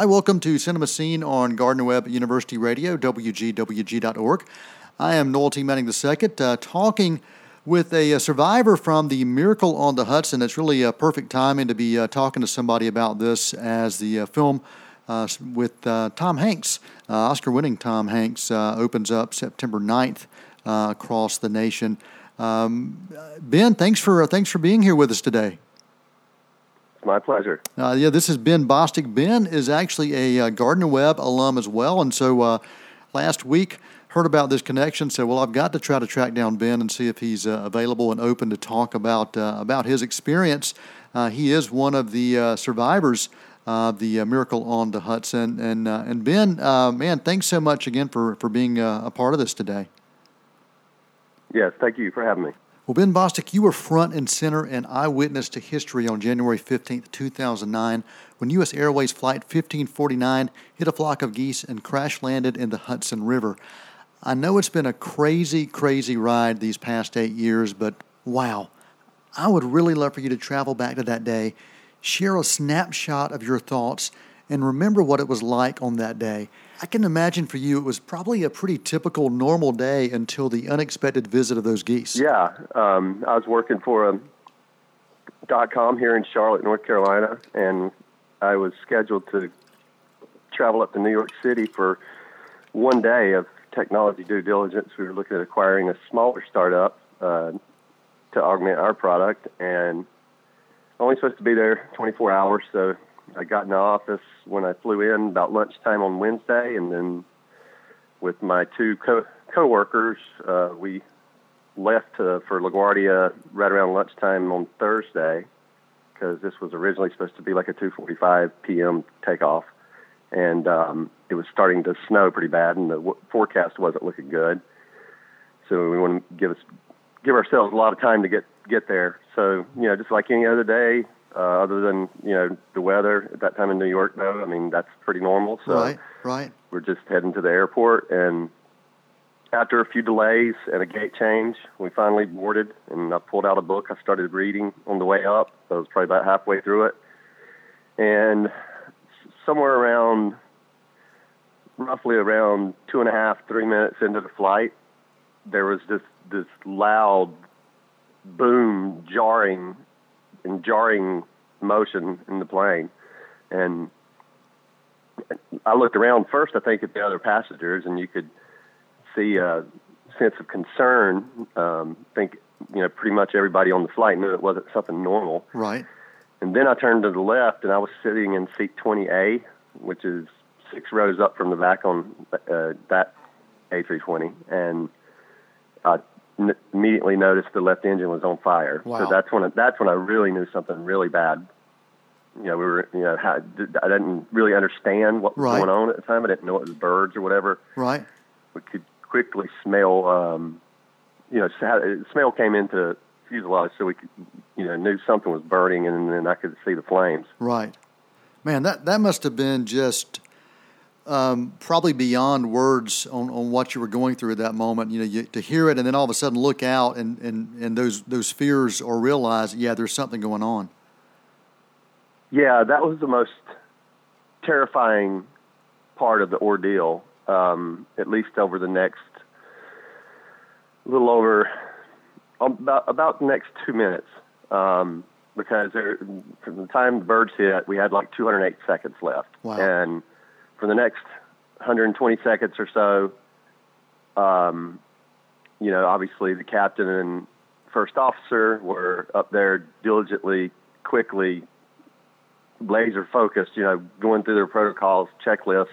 Hi, welcome to Cinema Scene on Gardner Webb University Radio, WGWG.org. I am Noel T. Manning II, uh, talking with a, a, survivor from the Miracle on the Hudson. It's really a perfect timing to be uh, talking to somebody about this as the uh, film uh, with uh, Tom Hanks, uh, Oscar winning Tom Hanks, opens up September 9th across the nation. Um, ben, thanks for, thanks for being here with us today. My pleasure. Uh, yeah, this is Ben Bostic. Ben is actually a uh, Gardner Webb alum as well, and so uh, last week heard about this connection. Said, "Well, I've got to try to track down Ben and see if he's uh, available and open to talk about uh, about his experience." Uh, he is one of the survivors of the Miracle on the Hudson, and and Ben, man, thanks so much again for for being a part of this today. Yes, thank you for having me. Well, Ben Bostic, you were front and center and eyewitness to history on January 15, 2009, when U.S. Airways Flight 1549 hit a flock of geese and crash landed in the Hudson River. I know it's been a crazy, crazy ride these past eight years, but wow, I would really love for you to travel back to that day, share a snapshot of your thoughts, and remember what it was like on that day. I can imagine for you it was probably a pretty typical normal day until the unexpected visit of those geese. Yeah, um, I was working for a dot com here in Charlotte, North Carolina, and I was scheduled to travel up to New York City for one day of technology due diligence. We were looking at acquiring a smaller startup uh, to augment our product, and only supposed to be there 24 hours, so I got in the office when I flew in about lunchtime on Wednesday, and then with my two co coworkers, uh, we left uh, for LaGuardia right around lunchtime on Thursday because this was originally supposed to be like a 2:45 p.m. takeoff, and um, it was starting to snow pretty bad, and the forecast wasn't looking good. So we want to give us give ourselves a lot of time to get get there. So you know, just like any other day, uh, other than you know the weather at that time in New York, though, I mean that's pretty normal. So right, right. We're just heading to the airport, and after a few delays and a gate change, we finally boarded. And I pulled out a book I started reading on the way up. I was probably about halfway through it, and somewhere around, roughly around two and a half, three minutes into the flight, there was this this loud boom, jarring and jarring motion in the plane. And I looked around first, I think, at the other passengers, and you could see a sense of concern. Um, think, you know, pretty much everybody on the flight knew it wasn't something normal. Right. And then I turned to the left, and I was sitting in seat 20A, which is six rows up from the back on uh, that A320, and I n- immediately noticed the left engine was on fire. Wow. So that's when I, that's when I really knew something really bad. You know, we were you know how, I didn't really understand what was right. going on at the time. I didn't know it was birds or whatever. Right. We could quickly smell. Um, you know, smell came into fuselage, so we could, you know, knew something was burning, and then I could see the flames. Right. Man, that that must have been just um, probably beyond words on, on what you were going through at that moment. You know, you, to hear it and then all of a sudden look out and, and, and those those fears or realize, yeah, there's something going on. Yeah, that was the most terrifying part of the ordeal. Um, at least over the next little over about about the next two minutes, um, because there, from the time the birds hit, we had like 208 seconds left, wow. and for the next 120 seconds or so, um, you know, obviously the captain and first officer were up there diligently, quickly, laser focused, you know, going through their protocols, checklists,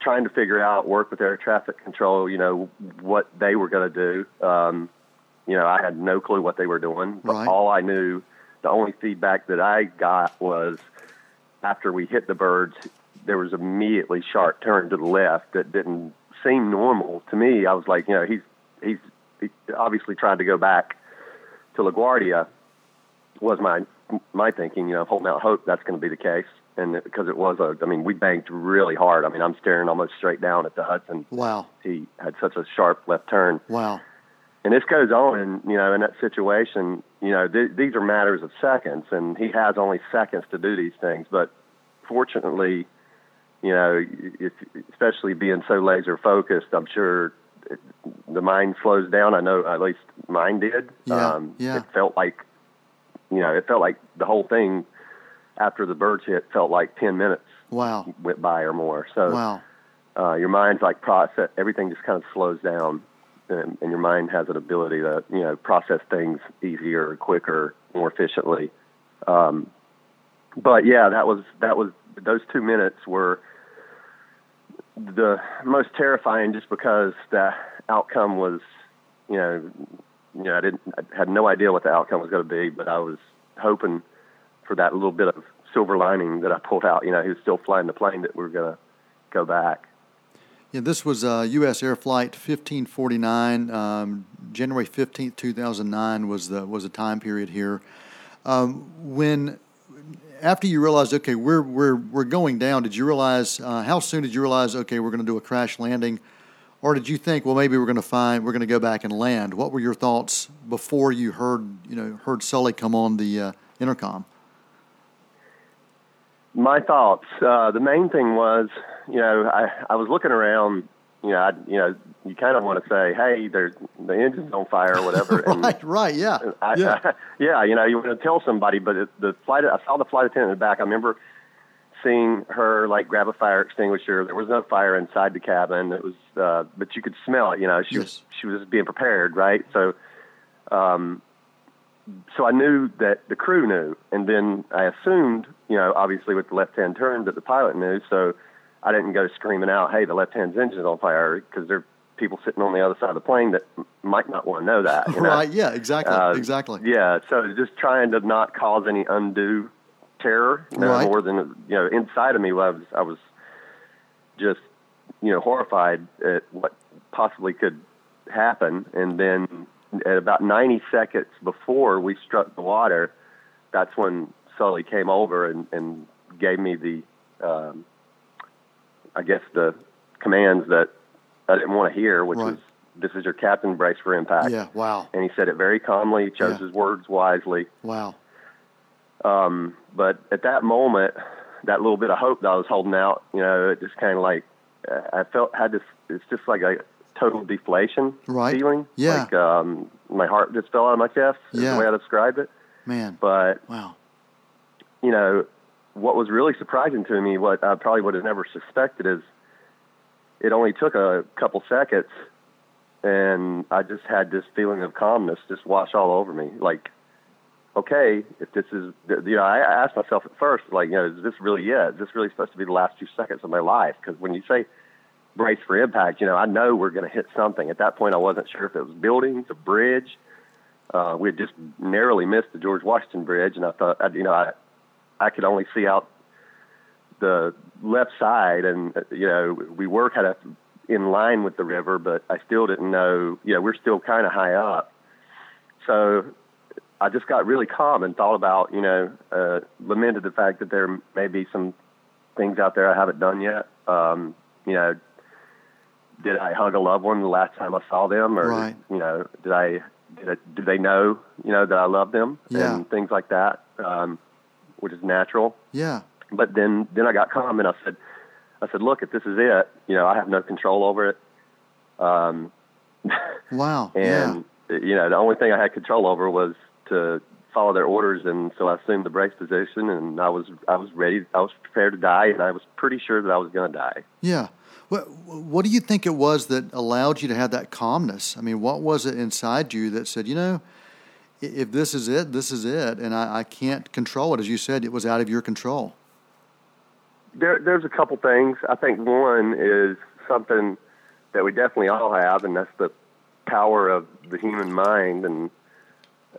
trying to figure out, work with air traffic control, you know, what they were going to do. Um, you know, I had no clue what they were doing, but right. all I knew, the only feedback that I got was after we hit the birds, there was immediately sharp turn to the left that didn't seem normal to me. I was like, you know, he's he's he obviously tried to go back to LaGuardia. Was my my thinking, you know, holding out hope that's going to be the case, and because it was a, I mean, we banked really hard. I mean, I'm staring almost straight down at the Hudson. Wow. He had such a sharp left turn. Wow. And this goes on, and you know, in that situation, you know, th- these are matters of seconds, and he has only seconds to do these things. But fortunately, you know, if, especially being so laser focused, I'm sure it, the mind slows down. I know at least mine did. Yeah, um, yeah. It felt like, you know, it felt like the whole thing after the birds hit felt like 10 minutes wow. went by or more. So wow. uh, your mind's like process, everything just kind of slows down and, and your mind has an ability to, you know, process things easier, quicker, more efficiently. Um, but yeah, that was, that was, those two minutes were the most terrifying just because the outcome was, you know, you know, I didn't, I had no idea what the outcome was going to be, but I was hoping for that little bit of silver lining that I pulled out. You know, he was still flying the plane that we are going to go back. Yeah, this was uh, U.S. Air Flight 1549. Um, January 15th, 2009 was the was the time period here. Um, when after you realized, okay, we're we're we're going down. Did you realize uh, how soon did you realize, okay, we're going to do a crash landing, or did you think, well, maybe we're going to find we're going to go back and land? What were your thoughts before you heard you know heard Sully come on the uh, intercom? My thoughts. Uh, the main thing was, you know, I, I was looking around. You know, I, you know, you kind of want to say, "Hey, there's the engine's on fire" or whatever. right, and, right, yeah, I, yeah, I, yeah. You know, you want to tell somebody, but it, the flight. I saw the flight attendant in the back. I remember seeing her like grab a fire extinguisher. There was no fire inside the cabin. It was, uh, but you could smell it. You know, she yes. was she was being prepared, right? So, um, so I knew that the crew knew, and then I assumed you know, obviously with the left hand turn that the pilot knew. So I didn't go screaming out, "Hey, the left hand's engine's on fire," because there are people sitting on the other side of the plane that might not want to know that. You know? right? Yeah. Exactly. Uh, exactly. Yeah. So just trying to not cause any undue terror, you know, right. more than you know, inside of me, I was I was just you know horrified at what possibly could happen, and then at about 90 seconds before we struck the water, that's when Sully came over and, and gave me the, um, I guess the commands that I didn't want to hear, which right. was, "This is your captain, brace for impact." Yeah, wow. And he said it very calmly. He chose yeah. his words wisely. Wow. Um, but at that moment, that little bit of hope that I was holding out, you know, it just kind of like I felt had this. It's just like a total deflation right. feeling. Yeah. Like um, my heart just fell out of my chest. Is yeah. the way I described it. Man. But wow you know, what was really surprising to me, what I probably would have never suspected, is it only took a couple seconds, and I just had this feeling of calmness just wash all over me. Like, okay, if this is, you know, I asked myself at first, like, you know, is this really it? Is this really supposed to be the last two seconds of my life? Because when you say brace for impact, you know, I know we're going to hit something. At that point, I wasn't sure if it was buildings, a bridge. Uh, we had just narrowly missed the George Washington Bridge, and I thought, you know, I I could only see out the left side, and you know we were kind of in line with the river, but I still didn't know. You know, we're still kind of high up, so I just got really calm and thought about, you know, uh, lamented the fact that there may be some things out there I haven't done yet. Um, you know, did I hug a loved one the last time I saw them, or right. you know, did I did, I, did they know, you know, that I love them yeah. and things like that. Um, which is natural. Yeah. But then then I got calm and I said, I said, look, if this is it, you know, I have no control over it. Um, wow. and yeah. you know, the only thing I had control over was to follow their orders, and so I assumed the brace position, and I was I was ready, I was prepared to die, and I was pretty sure that I was going to die. Yeah. What What do you think it was that allowed you to have that calmness? I mean, what was it inside you that said, you know? If this is it, this is it, and I, I can't control it. As you said, it was out of your control. There, there's a couple things. I think one is something that we definitely all have, and that's the power of the human mind, and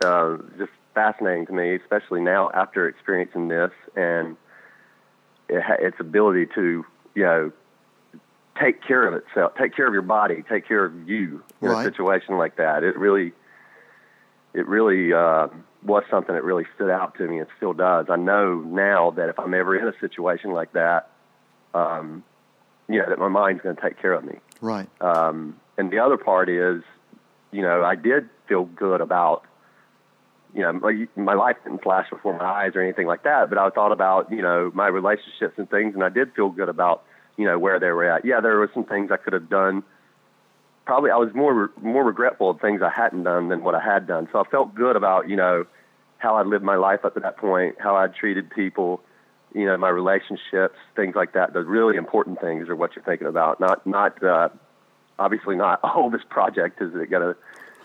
uh, just fascinating to me, especially now after experiencing this, and it ha- its ability to, you know, take care of itself, take care of your body, take care of you in right. a situation like that. It really it really uh, was something that really stood out to me and still does. I know now that if I'm ever in a situation like that, um, you know, that my mind's going to take care of me. Right. Um, and the other part is, you know, I did feel good about, you know, my, my life didn't flash before my eyes or anything like that, but I thought about, you know, my relationships and things, and I did feel good about you know, where they were at. Yeah, there were some things I could have done. Probably I was more more regretful of things I hadn't done than what I had done. So I felt good about you know how I'd lived my life up to that point, how I'd treated people, you know, my relationships, things like that. The really important things are what you're thinking about, not not uh, obviously not. Oh, this project is it gonna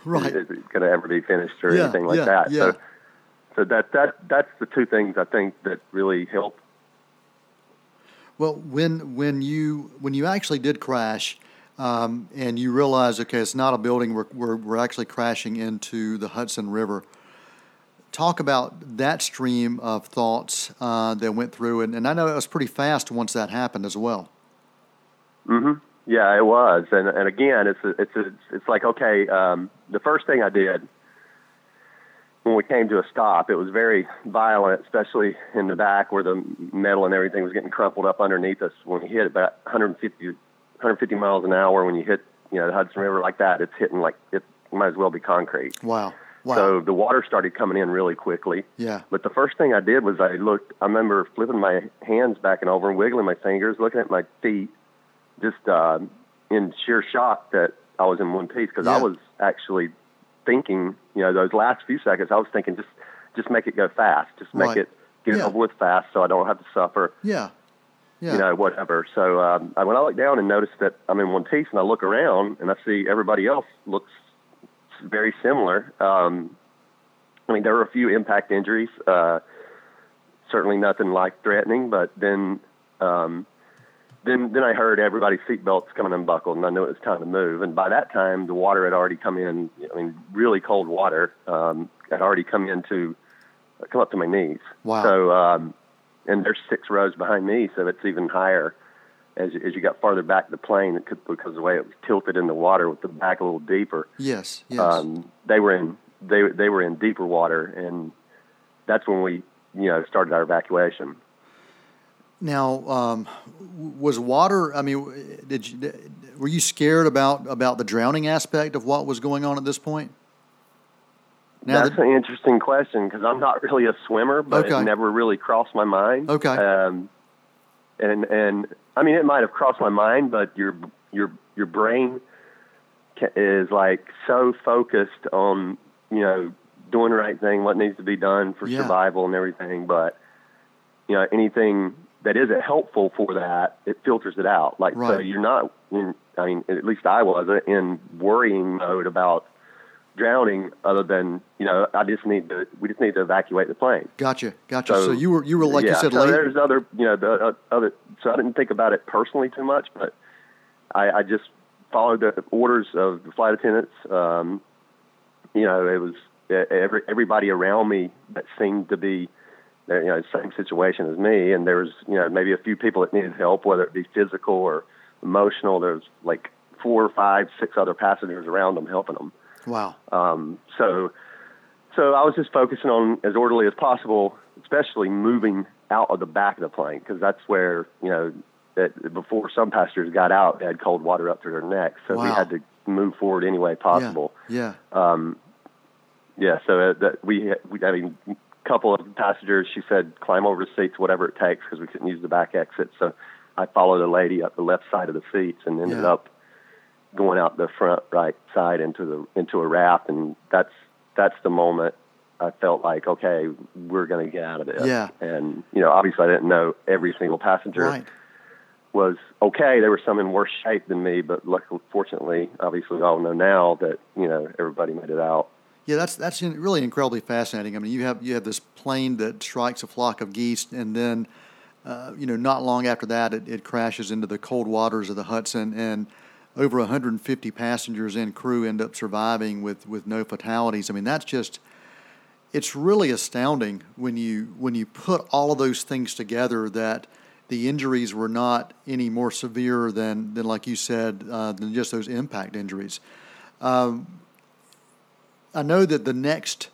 right. is it gonna ever be finished or Yeah, anything like yeah, that. yeah. So so that that that's the two things I think that really help. Well, when when you when you actually did crash, um, and you realize, okay, it's not a building. We're, we're we're actually crashing into the Hudson River. Talk about that stream of thoughts uh, that went through, and, and I know it was pretty fast once that happened as well. hmm Yeah, it was, and and again, it's a, it's a, it's like okay, um, the first thing I did when we came to a stop, it was very violent, especially in the back where the metal and everything was getting crumpled up underneath us. When we hit about 150 150 miles an hour, when you hit you know the Hudson River like that, it's hitting like it might as well be concrete. Wow, wow, So the water started coming in really quickly. yeah, But the first thing I did was I looked. I remember flipping my hands back and over and wiggling my fingers, looking at my feet, just uh, in sheer shock that I was in one piece because I was actually thinking. You know, those last few seconds, I was thinking just just make it go fast, just make Right. it get Yeah. over with fast, so I don't have to suffer. yeah, yeah, You know, whatever. So um, I, when I look down and notice that I'm in one piece, and I look around and I see everybody else looks very similar. Um, I mean, there were a few impact injuries. Uh, certainly nothing life threatening, but then, um, then, then I heard everybody's seatbelts coming unbuckled, and I knew it was time to move. And by that time, the water had already come in. I mean, really cold water um, had already come into, come up to my knees. Wow. So, um, and there's six rows behind me, so it's even higher as as you got farther back the plane could, because of the way it was tilted in the water with the back a little deeper yes, yes, um, they were in they they were in deeper water, and that's when we you know started our evacuation. Now, um, was water? I mean, did you were you scared about about the drowning aspect of what was going on at this point? Now that's that, an interesting question because I'm not really a swimmer, but Okay. it never really crossed my mind. Okay. Um, and and I mean, it might have crossed my mind, but your your your brain is like so focused on you know doing the right thing, what needs to be done for Yeah. survival and everything. But you know, anything that isn't helpful for that, it filters it out. Like so, you're not. In, I mean, at least I wasn't in worrying mode about drowning. Other than you know, I just need to. We just need to evacuate the plane. gotcha, gotcha. So, So, you were you were like yeah, you said, so late, there's other, you know, the uh, other. So I didn't think about it personally too much, but I, I just followed the orders of the flight attendants. Um, you know, it was every everybody around me that seemed to be, you know, same situation as me, and there was, you know, maybe a few people that needed help, whether it be physical or emotional. There was like four or five, six other passengers around them helping them. Wow, Um, so, so I was just focusing on as orderly as possible, especially moving out of the back of the plane because that's where you know that before some passengers got out, they had cold water up to their necks, so we had to move forward any way possible. yeah, Um, yeah, so uh, that we, we, I mean, a couple of passengers, she said, climb over the seats, whatever it takes, because we couldn't use the back exit. So I followed a lady up the left side of the seats and ended Yeah. up going out the front right side into the into a raft, and that's that's the moment I felt like, okay, we're going to get out of this. Yeah. And you know, obviously, I didn't know every single passenger right. was okay. There were some in worse shape than me, but luckily, fortunately, obviously, we all know now that you know everybody made it out. Yeah, that's that's really incredibly fascinating. I mean, you have you have this plane that strikes a flock of geese, and then uh, you know, not long after that, it, it crashes into the cold waters of the Hudson, and over 150 passengers and crew end up surviving with with no fatalities. I mean, that's just it's really astounding when you when you put all of those things together that the injuries were not any more severe than than like you said uh, than just those impact injuries. Um, I know that the next,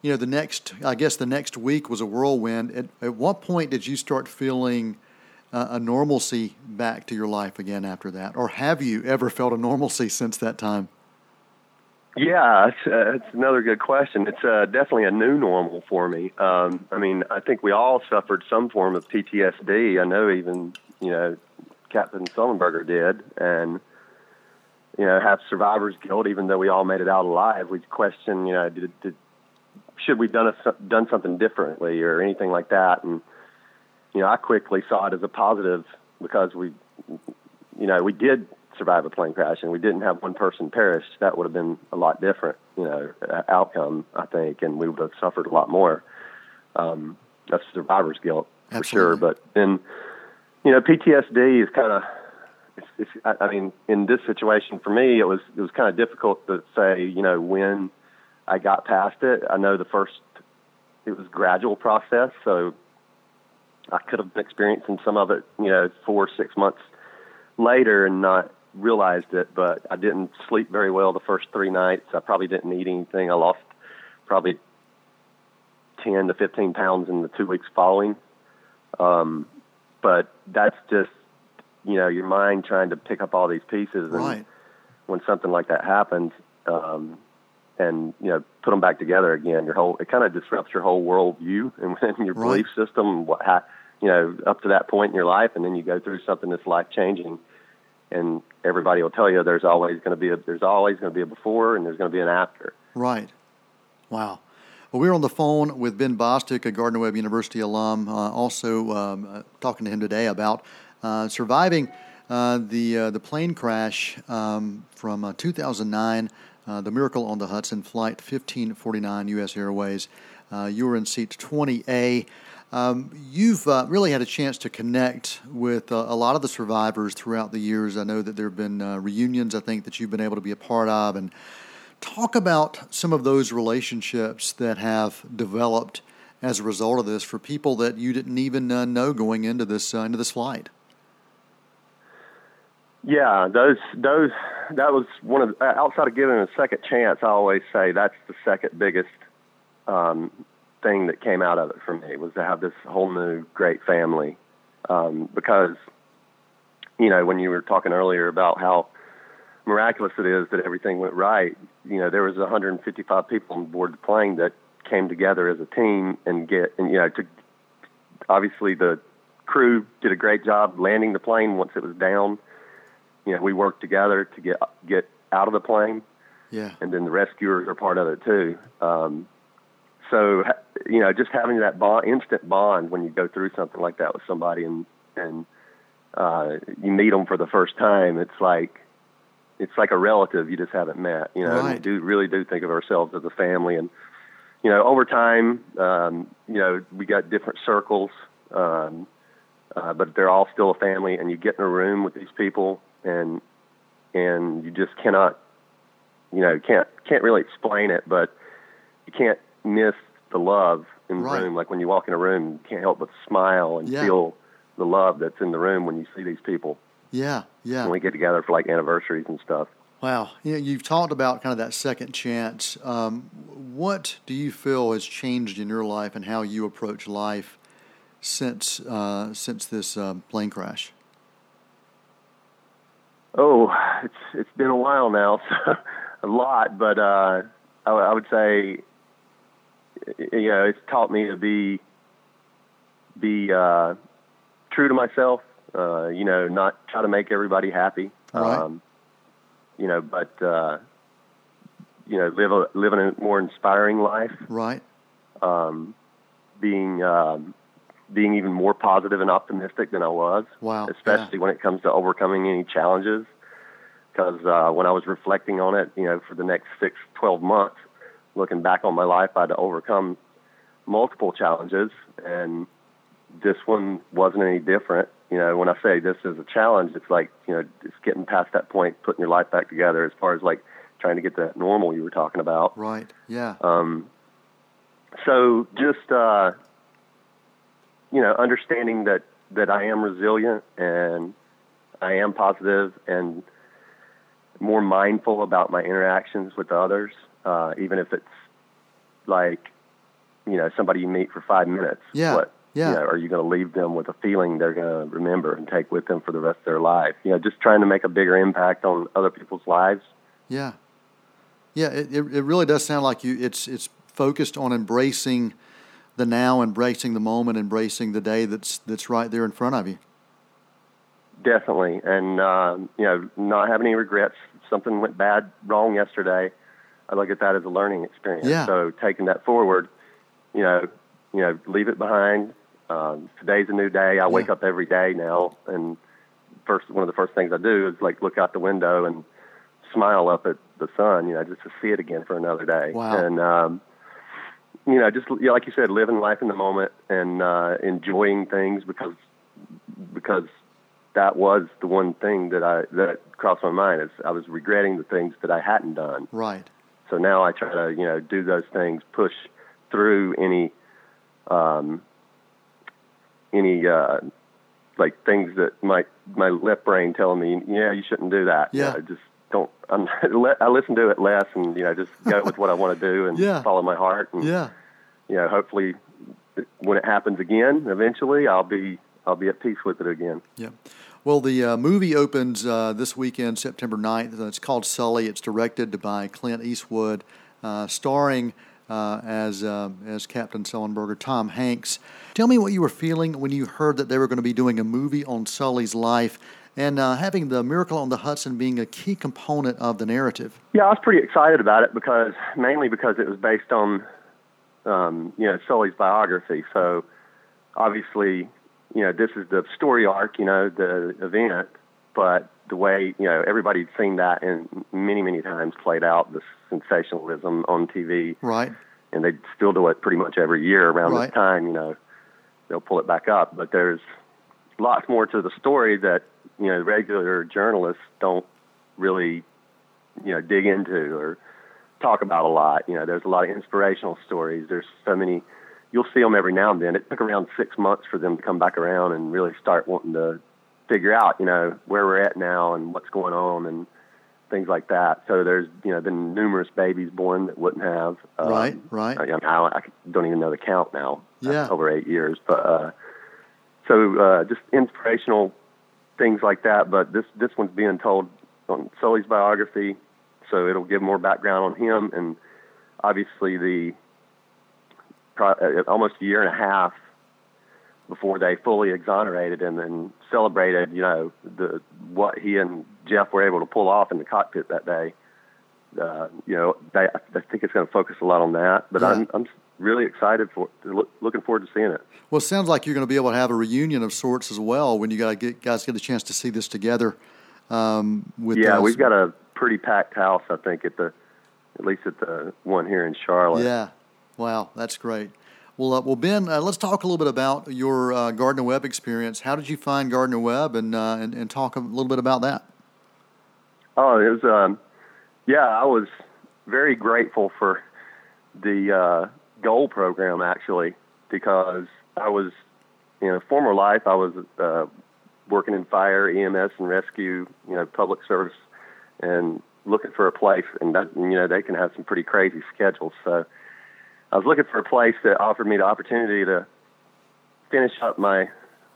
you know, the next, I guess the next week was a whirlwind. At, at what point did you start feeling a normalcy back to your life again after that? Or have you ever felt a normalcy since that time? Yeah, it's, uh, it's another good question. It's uh, definitely a new normal for me. Um, I mean, I think we all suffered some form of PTSD. I know even, you know, Captain Sullenberger did, and you know, have survivor's guilt, even though we all made it out alive. We question, you know, did, did should we done done something differently or anything like that? And you know, I quickly saw it as a positive because we, you know, we did survive a plane crash and we didn't have one person perish. That would have been a lot different, you know, outcome I think, and we would have suffered a lot more. Um, that's survivor's guilt for Absolutely. sure. But then, you know, PTSD is kind of it's, it's, I mean, in this situation for me, it was it was kind of difficult to say, you know, when I got past it. I know the first it was gradual process, so I could have been experiencing some of it, you know, four six months later and not realized it. But I didn't sleep very well the first three nights. I probably didn't eat anything. I lost probably ten to fifteen pounds in the two weeks following. Um, but that's just you know your mind trying to pick up all these pieces and Right. when something like that happens um and you know put them back together again your whole it kind of disrupts your whole worldview and, and your Right. belief system what ha, you know up to that point in your life and then you go through something that's life changing and everybody will tell you there's always going to be a there's always going to be a before and there's going to be an after Right. Wow. Well, we're on the phone with Ben Bostic, a Gardner Webb University alum, uh, also um, uh, talking to him today about uh, surviving uh, the uh, the plane crash um, from uh, 2009, uh, the Miracle on the Hudson, Flight 1549, U.S. Airways. Uh, you were in seat 20A. Um, you've uh, really had a chance to connect with uh, a lot of the survivors throughout the years. I know that there have been uh, reunions, I think, that you've been able to be a part of, and talk about some of those relationships that have developed as a result of this for people that you didn't even know going into this into this flight. Yeah, those those that was one of the, outside of giving a second chance. I always say that's the second biggest um, thing that came out of it for me was to have this whole new great family. Um, because you know when you were talking earlier about how miraculous it is that everything went right, you know there was 155 people on board the plane that came together as a team and get and you know to obviously the crew did a great job landing the plane once it was down you know, we work together to get get out of the plane, Yeah, and then the rescuers are part of it too. Um, so, you know, just having that bond, instant bond when you go through something like that with somebody, and and uh, you meet them for the first time, it's like it's like a relative you just haven't met. You know, and we do really do think of ourselves as a family, and you know, over time, um, you know, we got different circles. Um, uh, but they're all still a family, and you get in a room with these people, and and you just cannot, you know, can't can't really explain it, but you can't miss the love in the Right. room. Like when you walk in a room, you can't help but smile and Yeah. feel the love that's in the room when you see these people. yeah, yeah. When we get together for like anniversaries and stuff. Wow. You know, you've talked about kind of that second chance. Um, what do you feel has changed in your life and how you approach life since uh, since this um, plane crash? Oh, it's it's been a while now, so a lot. But uh, I, I would say, you know, it's taught me to be be uh, true to myself. Uh, you know, not try to make everybody happy. Right. Um, you know, but uh, you know, live a live a more inspiring life. Right. Um, being um, being even more positive and optimistic than I was Wow. especially when it comes to overcoming any challenges. Because uh, when I was reflecting on it, you know, for the next six, 12 months, looking back on my life, I had to overcome multiple challenges, and this one wasn't any different. You know, when I say this is a challenge, it's like, you know, it's getting past that point, putting your life back together as far as like trying to get to that normal you were talking about. Right. Yeah. Um, so just uh, you know, understanding that that I am resilient and I am positive and more mindful about my interactions with others, uh, even if it's like you know somebody you meet for five minutes. Yeah, What, yeah. You know, are you going to leave them with a feeling they're going to remember and take with them for the rest of their life? You know, just trying to make a bigger impact on other people's lives. Yeah, yeah. It, it, it really does sound like you. It's it's focused on embracing the now, embracing the moment, embracing the day that's that's right there in front of you. definitely, and um, you know, not have any regrets. Something went bad, wrong yesterday. I look at that as a learning experience. Yeah. So taking that forward, you know, you know, leave it behind. Um, today's a new day. I wake up every day now, and first one of the first things I do is like look out the window and smile up at the sun. You know, just to see it again for another day. Wow. And um, you know, just you know, like you said, living life in the moment and uh, enjoying things because because that was the one thing that I that crossed my mind is I was regretting the things that I hadn't done. Right. So now I try to you know do those things, push through any um, any uh, like things that my my left brain telling me, yeah, you shouldn't do that. Yeah. You know, just don't. I'm, I listen to it less, and you know, just go with what I want to do and Yeah. follow my heart. And, Yeah. You know, hopefully, when it happens again, eventually, I'll be I'll be at peace with it again. Yeah. Well, the uh, movie opens uh, this weekend, September 9th. Uh, It's called Sully. It's directed by Clint Eastwood, uh, starring uh, as uh, as Captain Sullenberger, Tom Hanks. Tell me what you were feeling when you heard that they were going to be doing a movie on Sully's life and uh, having the Miracle on the Hudson being a key component of the narrative. Yeah, I was pretty excited about it because mainly because it was based on, um, you know, Sully's biography. So obviously, you know, this is the story arc, you know, the event, but the way, you know, everybody'd seen that and many, many times played out, the sensationalism on TV, Right. and they still do it pretty much every year around Right. this time, you know, they'll pull it back up. But there's lots more to the story that, you know, regular journalists don't really, you know, dig into or talk about a lot. You know, there's a lot of inspirational stories. There's so many, you'll see them every now and then. It took around six months for them to come back around and really start wanting to figure out, you know, where we're at now and what's going on and things like that. So there's, you know, been numerous babies born that wouldn't have. Um, Right, right. I, I, I don't even know the count now. Yeah. Over eight years, but uh, so uh, just inspirational things like that. But this this one's being told on Sully's biography, so it'll give more background on him, and obviously the uh, almost a year and a half before they fully exonerated him and celebrated, you know, the what he and Jeff were able to pull off in the cockpit that day. Uh, you know, they, I think it's going to focus a lot on that. But Yeah. I'm I'm really excited for look, looking forward to seeing it. Well, it sounds like you're going to be able to have a reunion of sorts as well when you got get, guys get a chance to see this together. Um, with Yeah, we've got a pretty packed house. I think at the at least at the one here in Charlotte. Yeah, wow, that's great. Well, uh, well, Ben, uh, let's talk a little bit about your uh, Gardner Webb experience. How did you find Gardner Webb, and, uh, and and talk a little bit about that? Oh, it was. Um, yeah, I was very grateful for the uh, goal program actually because I was in a former life I was uh, working in fire, EMS, and rescue. You know, public service, and looking for a place. And that you know they can have some pretty crazy schedules. So I was looking for a place that offered me the opportunity to finish up my.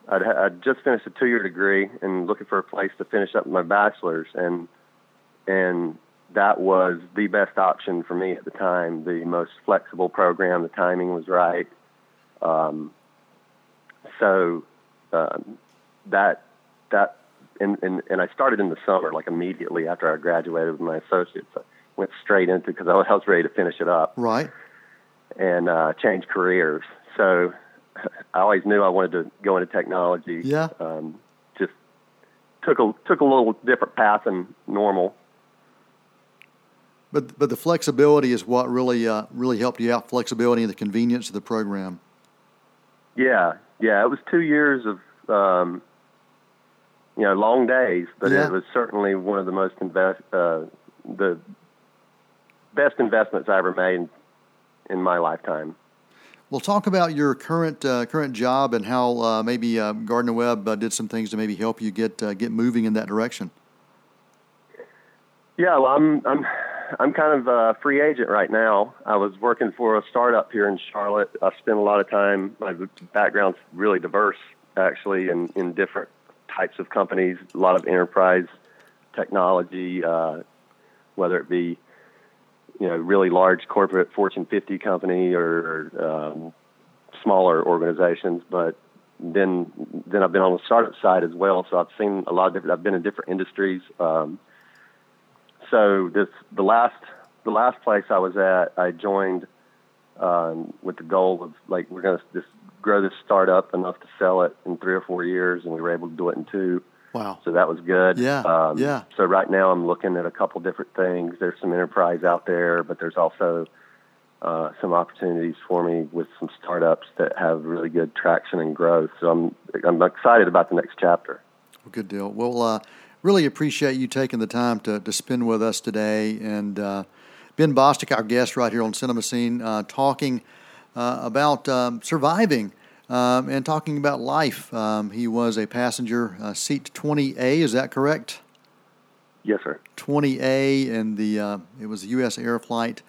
I'd, I'd just finished a two-year degree and looking for a place to finish up my bachelor's, and and that was the best option for me at the time. The most flexible program, the timing was right. Um, so um, that that and, and and I started in the summer, like immediately after I graduated with my associates. I went straight into because I was, I was ready to finish it up Right. and uh, change careers. So I always knew I wanted to go into technology. Yeah. Um, just took a took a little different path than normal. But but the flexibility is what really uh, really helped you out. Flexibility and the convenience of the program. Yeah, yeah. It was two years of um, you know long days, but Yeah. it was certainly one of the most invest uh, the best investments I ever made in, in my lifetime. Well, talk about your current uh, current job and how uh, maybe uh, Gardner Webb uh, did some things to maybe help you get uh, get moving in that direction. Yeah, well, I'm I'm I'm kind of a free agent right now. I was working for a startup here in Charlotte. I spent a lot of time. My background's really diverse, actually, in in different types of companies. A lot of enterprise technology, uh, whether it be you know really large corporate Fortune 50 company or um, smaller organizations. But then then I've been on the startup side as well. So I've seen a lot of different. I've been in different industries. Um, so this the last the last place I was at, I joined um, with the goal of like we're going to just grow this startup enough to sell it in three or four years, and we were able to do it in two. Wow. So that was good. Yeah. Um, yeah. So right now I'm looking at a couple different things. There's some enterprise out there, but there's also uh, some opportunities for me with some startups that have really good traction and growth. So I'm I'm excited about the next chapter. Well, good deal. Well, uh, really appreciate you taking the time to to spend with us today, and uh, Ben Bostic, our guest right here on Cinema Scene, uh, talking uh, about um, surviving. Um, and talking about life, um, he was a passenger uh, seat 20A. Is that correct? Yes, sir. 20A, and the it was a U.S. Air Flight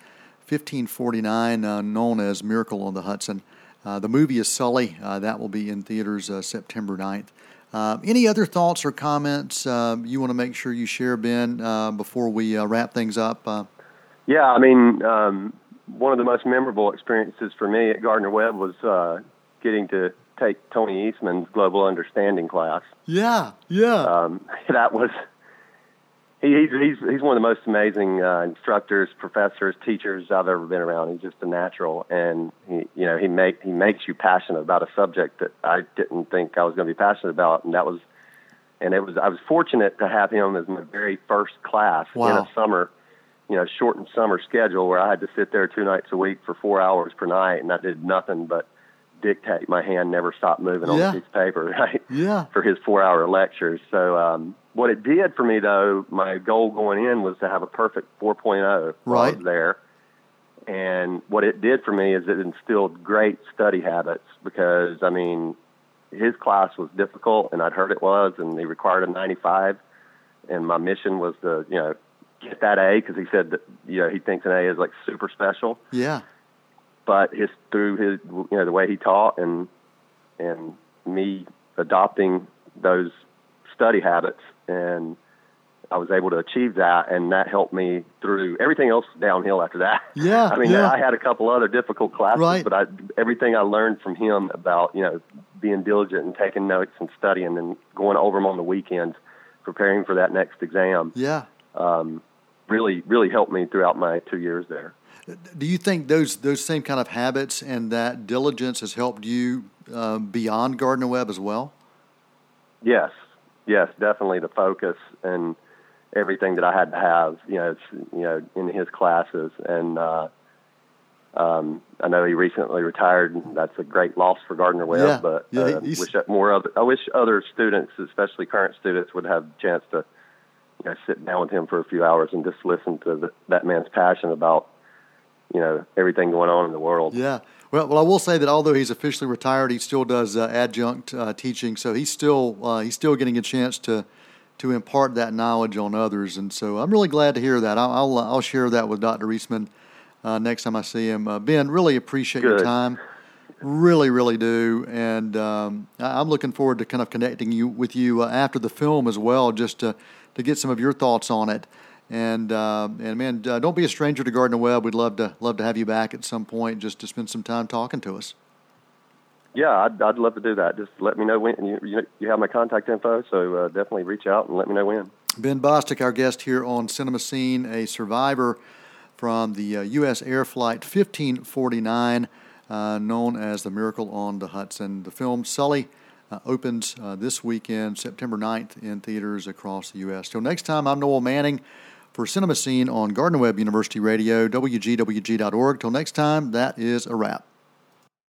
1549, uh, known as Miracle on the Hudson. Uh, the movie is Sully. Uh, that will be in theaters uh, September 9th. Uh, any other thoughts or comments you want to make sure you share, Ben, before we wrap things up? yeah, I mean, um, one of the most memorable experiences for me at Gardner Webb was getting to take Tony Eastman's Global Understanding class. Yeah, yeah. Um, that was he, he's he's he's one of the most amazing uh, instructors, professors, teachers I've ever been around. He's just a natural, and he you know he make he makes you passionate about a subject that I didn't think I was going to be passionate about, and that was and it was I was fortunate to have him as my very first class wow. in a summer, you know, shortened summer schedule where I had to sit there two nights a week for four hours per night, and I did nothing but dictate. My hand never stopped moving on yeah. the piece of paper, right? Yeah. For his four hour lectures. So um what it did for me though, my goal going in was to have a perfect 4.0 right there. And what it did for me is it instilled great study habits because I mean, his class was difficult and I'd heard it was and he required a 95 and my mission was to, you know, get that A because he said that, you know, he thinks an A is like super special. Yeah. But his, through his, you know, the way he taught and, and me adopting those study habits and I was able to achieve that, and that helped me through everything else downhill after that. Yeah, I mean, yeah. I had a couple other difficult classes, right. but I, everything I learned from him about you know being diligent and taking notes and studying and going over them on the weekends, preparing for that next exam. Yeah, um, really, really helped me throughout my two years there. Do you think those those same kind of habits and that diligence has helped you uh, beyond Gardner Webb as well? Yes, yes, definitely the focus and everything that I had to have, you know, you know, in his classes. And uh, um, I know he recently retired. That's a great loss for Gardner Webb. Yeah. But yeah, uh, wish that more other, I wish other students, especially current students, would have a chance to, you know, sit down with him for a few hours and just listen to the, that man's passion about, you know, everything going on in the world. Yeah. Well, well, I will say that although he's officially retired, he still does uh, adjunct uh, teaching, so he's still uh, he's still getting a chance to to impart that knowledge on others, and so I'm really glad to hear that. I'll I'll, uh, I'll share that with Dr. Eastman uh, next time I see him. Uh, ben, really appreciate Good. your time, really, really do, and um, I'm looking forward to kind of connecting you with you after the film as well, just to to get some of your thoughts on it. And uh, and man, uh, don't be a stranger to Gardner Webb. We'd love to love to have you back at some point, just to spend some time talking to us. Yeah, I'd, I'd love to do that. Just let me know when. You, you, you have my contact info, so uh, definitely reach out and let me know when. Ben Bostic, our guest here on Cinema Scene, a survivor from the uh, U.S. Air Flight 1549, uh, known as the Miracle on the Hudson. The film Sully uh, opens uh, this weekend, September 9th, in theaters across the U.S. Till next time, I'm Noel Manning for Cinema Scene on Gardner Webb University Radio, WGWG.org. Till next time, that is a wrap.